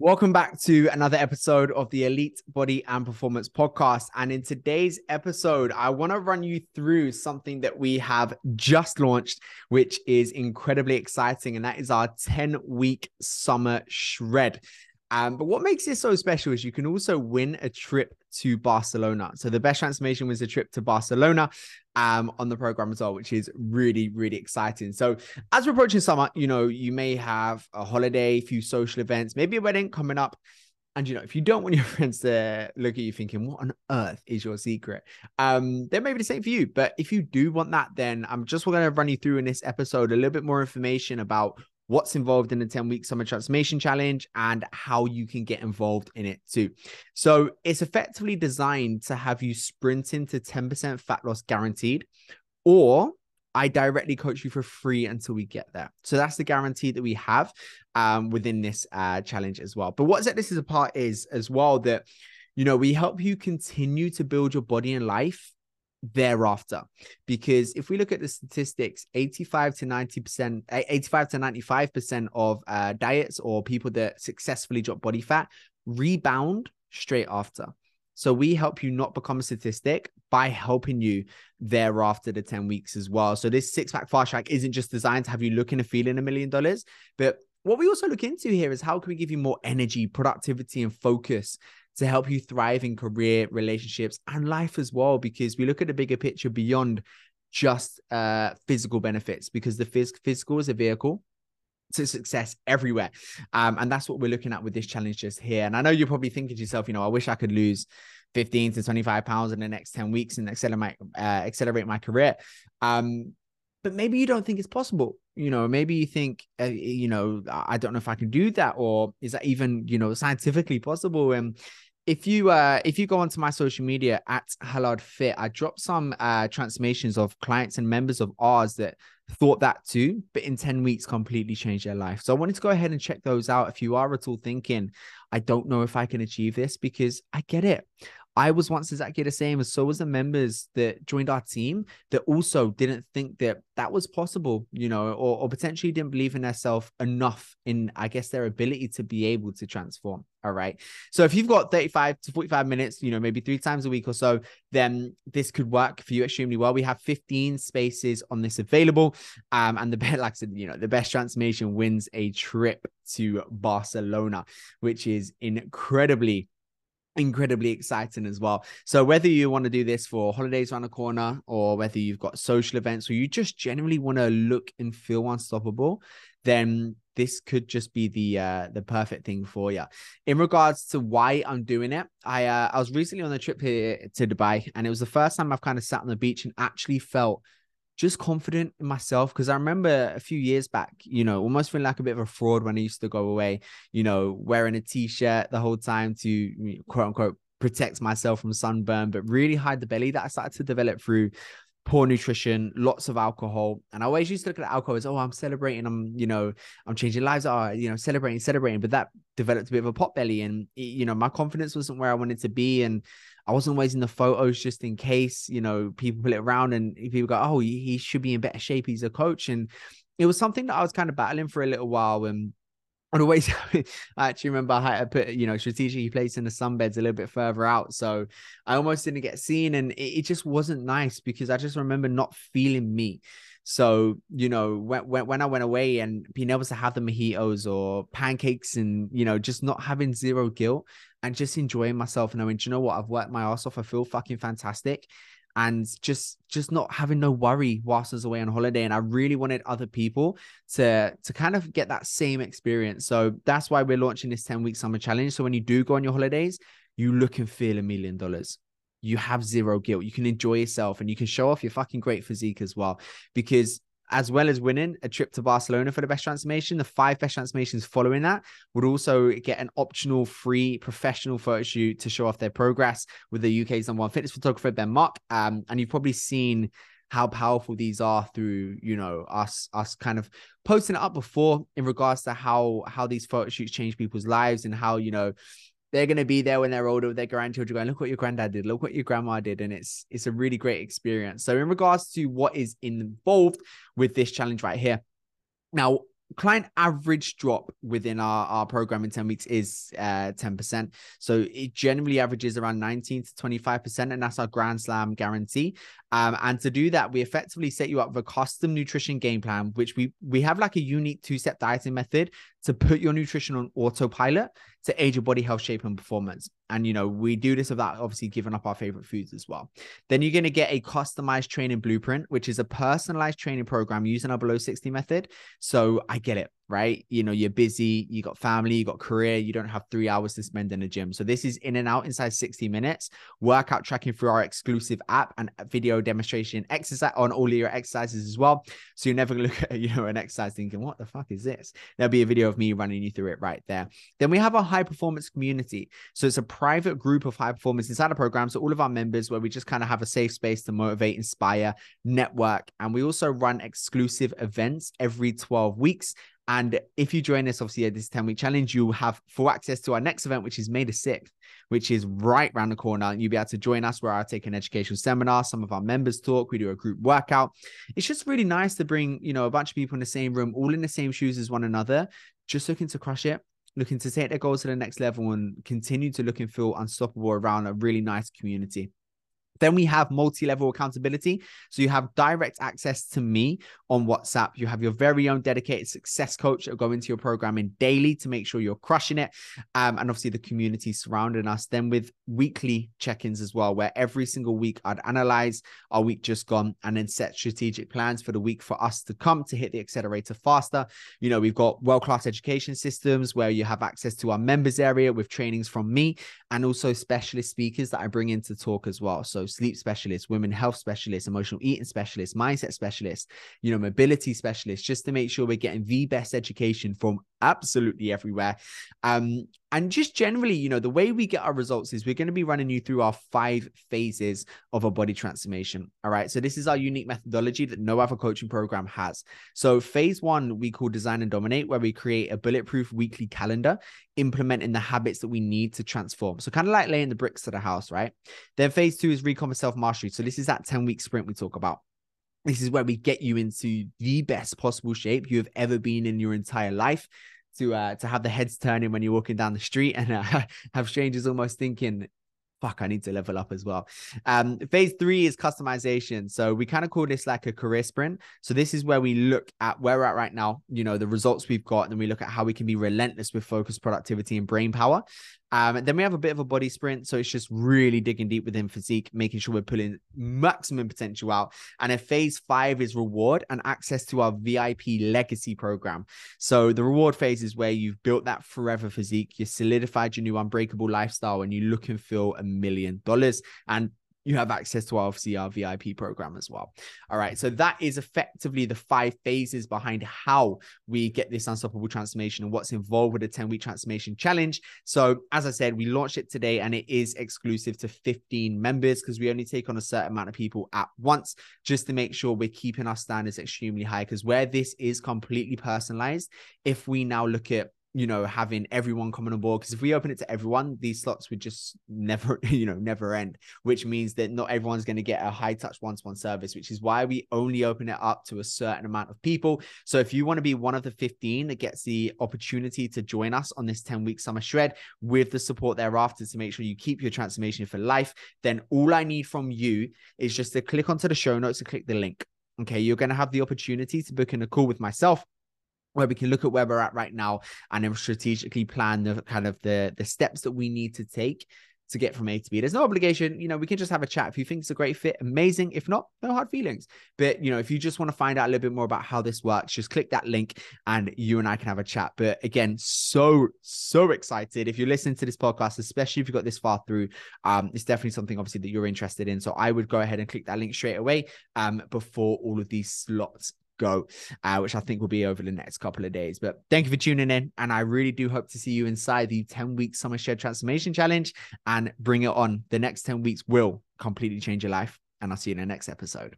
Welcome back to another episode of the Elite Body and Performance Podcast. And in today's episode, I want to run you through something that we have just launched, which is incredibly exciting. And that is our 10 week summer shred. Um, but what makes it so special is you can also win a trip to Barcelona. So the best transformation was a trip to Barcelona um, on the program as well, which is really, really exciting. So as we're approaching summer, you know, you may have a holiday, a few social events, maybe a wedding coming up. And you know, if you don't want your friends to look at you thinking, what on earth is your secret? Um, then maybe the same for you. But if you do want that, then I'm just going to run you through in this episode a little bit more information about what's involved in the 10 week summer transformation challenge and how you can get involved in it too. So it's effectively designed to have you sprint into 10% fat loss guaranteed, or I directly coach you for free until we get there. So that's the guarantee that we have um, within this uh, challenge as well. But what set this is a part is as well that, you know, we help you continue to build your body and life thereafter. Because if we look at the statistics, 85 to 90%, 85 to 95% of uh, diets or people that successfully drop body fat rebound straight after. So we help you not become a statistic by helping you thereafter the 10 weeks as well. So this six pack fast track isn't just designed to have you looking and feeling a million dollars, but what we also look into here is how can we give you more energy, productivity, and focus to help you thrive in career, relationships, and life as well. Because we look at the bigger picture beyond just uh, physical benefits, because the phys- physical is a vehicle to success everywhere. Um, and that's what we're looking at with this challenge just here. And I know you're probably thinking to yourself, you know, I wish I could lose 15 to 25 pounds in the next 10 weeks and accelerate, uh, accelerate my career. Um, but maybe you don't think it's possible you know maybe you think uh, you know i don't know if i can do that or is that even you know scientifically possible and if you uh if you go onto my social media at Hallard Fit, I dropped some uh transformations of clients and members of ours that thought that too, but in 10 weeks completely changed their life. So I wanted to go ahead and check those out. If you are at all thinking, I don't know if I can achieve this, because I get it. I was once exactly the same as so was the members that joined our team that also didn't think that that was possible, you know, or, or potentially didn't believe in themselves enough in, I guess, their ability to be able to transform. All right. So if you've got 35 to 45 minutes, you know, maybe three times a week or so, then this could work for you extremely well. We have 15 spaces on this available. Um, and the best, like I said, you know, the best transformation wins a trip to Barcelona, which is incredibly incredibly exciting as well. So whether you want to do this for holidays around the corner or whether you've got social events or you just generally want to look and feel unstoppable, then this could just be the uh the perfect thing for you. In regards to why I'm doing it, I uh, I was recently on a trip here to Dubai and it was the first time I've kind of sat on the beach and actually felt just confident in myself because I remember a few years back, you know, almost feeling like a bit of a fraud when I used to go away, you know, wearing a t-shirt the whole time to quote unquote protect myself from sunburn, but really hide the belly that I started to develop through poor nutrition, lots of alcohol. And I always used to look at alcohol as, oh, I'm celebrating, I'm, you know, I'm changing lives, oh, you know, celebrating, celebrating. But that developed a bit of a pot belly. And, you know, my confidence wasn't where I wanted to be. And I wasn't always in the photos just in case, you know, people put it around and people go, oh, he, should be in better shape. He's a coach. And it was something that I was kind of battling for a little while. And I'd always, I actually remember I put, you know, strategically placed in the sunbeds a little bit further out. So I almost didn't get seen. And it, it just wasn't nice because I just remember not feeling me. So, you know, when, when, when I went away and being able to have the mojitos or pancakes and, you know, just not having zero guilt and just enjoying myself, knowing, do you know what, I've worked my ass off. I feel fucking fantastic. And just just not having no worry whilst I was away on holiday. And I really wanted other people to to kind of get that same experience. So that's why we're launching this 10 week summer challenge. So when you do go on your holidays, you look and feel a million dollars you have zero guilt. You can enjoy yourself and you can show off your fucking great physique as well. Because as well as winning a trip to Barcelona for the best transformation, the five best transformations following that would also get an optional free professional photo shoot to show off their progress with the UK's number one fitness photographer, Ben Mark. Um, and you've probably seen how powerful these are through you know us us kind of posting it up before in regards to how how these photo shoots change people's lives and how you know they're going to be there when they're older with their grandchildren going look what your granddad did look what your grandma did and it's it's a really great experience so in regards to what is involved with this challenge right here now client average drop within our, our program in 10 weeks is uh, 10%. So it generally averages around 19 to 25%, and that's our Grand Slam guarantee. Um, and to do that, we effectively set you up with a custom nutrition game plan, which we we have like a unique two-step dieting method to put your nutrition on autopilot to aid your body health, shape, and performance. And you know, we do this without obviously giving up our favorite foods as well. Then you're going to get a customized training blueprint, which is a personalized training program using our below 60 method. So I get it right? You know, you're busy, you got family, you got career, you don't have three hours to spend in a gym. So this is in and out inside 60 minutes, workout tracking through our exclusive app and video demonstration exercise on all your exercises as well. So you're never gonna look at, you know, an exercise thinking, what the fuck is this? There'll be a video of me running you through it right there. Then we have a high performance community. So it's a private group of high performance inside the program. So all of our members where we just kind of have a safe space to motivate, inspire, network. And we also run exclusive events every 12 weeks and if you join us, obviously, at this 10 week challenge, you have full access to our next event, which is May the 6th, which is right around the corner. And you'll be able to join us where I take an educational seminar. Some of our members talk. We do a group workout. It's just really nice to bring, you know, a bunch of people in the same room, all in the same shoes as one another, just looking to crush it, looking to take their goals to the next level and continue to look and feel unstoppable around a really nice community. Then we have multi level accountability. So you have direct access to me on WhatsApp. You have your very own dedicated success coach that go into your programming daily to make sure you're crushing it. Um, and obviously the community surrounding us. Then with weekly check ins as well, where every single week I'd analyze our week just gone and then set strategic plans for the week for us to come to hit the accelerator faster. You know, we've got world class education systems where you have access to our members area with trainings from me and also specialist speakers that I bring in to talk as well. So sleep specialists, women health specialists, emotional eating specialists, mindset specialists, you know, mobility specialists, just to make sure we're getting the best education from absolutely everywhere. Um, and just generally, you know, the way we get our results is we're going to be running you through our five phases of a body transformation. All right. So this is our unique methodology that no other coaching program has. So phase one, we call design and dominate, where we create a bulletproof weekly calendar, implementing the habits that we need to transform. So kind of like laying the bricks to the house, right? Then phase two is recon self mastery. So this is that 10 week sprint we talk about. This is where we get you into the best possible shape you have ever been in your entire life to uh, to have the heads turning when you're walking down the street and uh, have strangers almost thinking fuck, I need to level up as well. Um, phase three is customization. So we kind of call this like a career sprint. So this is where we look at where we're at right now, you know, the results we've got, and we look at how we can be relentless with focus, productivity, and brain power. Um, then we have a bit of a body sprint. So it's just really digging deep within physique, making sure we're pulling maximum potential out. And then phase five is reward and access to our VIP legacy program. So the reward phase is where you've built that forever physique, you solidified your new unbreakable lifestyle, and you look and feel a million dollars. And you have access to obviously our VIP program as well. All right. So that is effectively the five phases behind how we get this unstoppable transformation and what's involved with the 10 week transformation challenge. So, as I said, we launched it today and it is exclusive to 15 members because we only take on a certain amount of people at once just to make sure we're keeping our standards extremely high. Because where this is completely personalized, if we now look at you know, having everyone coming on board. Because if we open it to everyone, these slots would just never, you know, never end, which means that not everyone's going to get a high touch one to one service, which is why we only open it up to a certain amount of people. So if you want to be one of the 15 that gets the opportunity to join us on this 10 week summer shred with the support thereafter to make sure you keep your transformation for life, then all I need from you is just to click onto the show notes and click the link. Okay, you're going to have the opportunity to book in a call with myself where we can look at where we're at right now and then strategically plan the kind of the the steps that we need to take to get from A to B. There's no obligation, you know, we can just have a chat. If you think it's a great fit, amazing. If not, no hard feelings. But, you know, if you just want to find out a little bit more about how this works, just click that link and you and I can have a chat. But again, so, so excited. If you're listening to this podcast, especially if you got this far through, um, it's definitely something obviously that you're interested in. So I would go ahead and click that link straight away um, before all of these slots go, uh, which I think will be over the next couple of days. But thank you for tuning in. And I really do hope to see you inside the 10 week Summer Shred Transformation Challenge and bring it on. The next 10 weeks will completely change your life. And I'll see you in the next episode.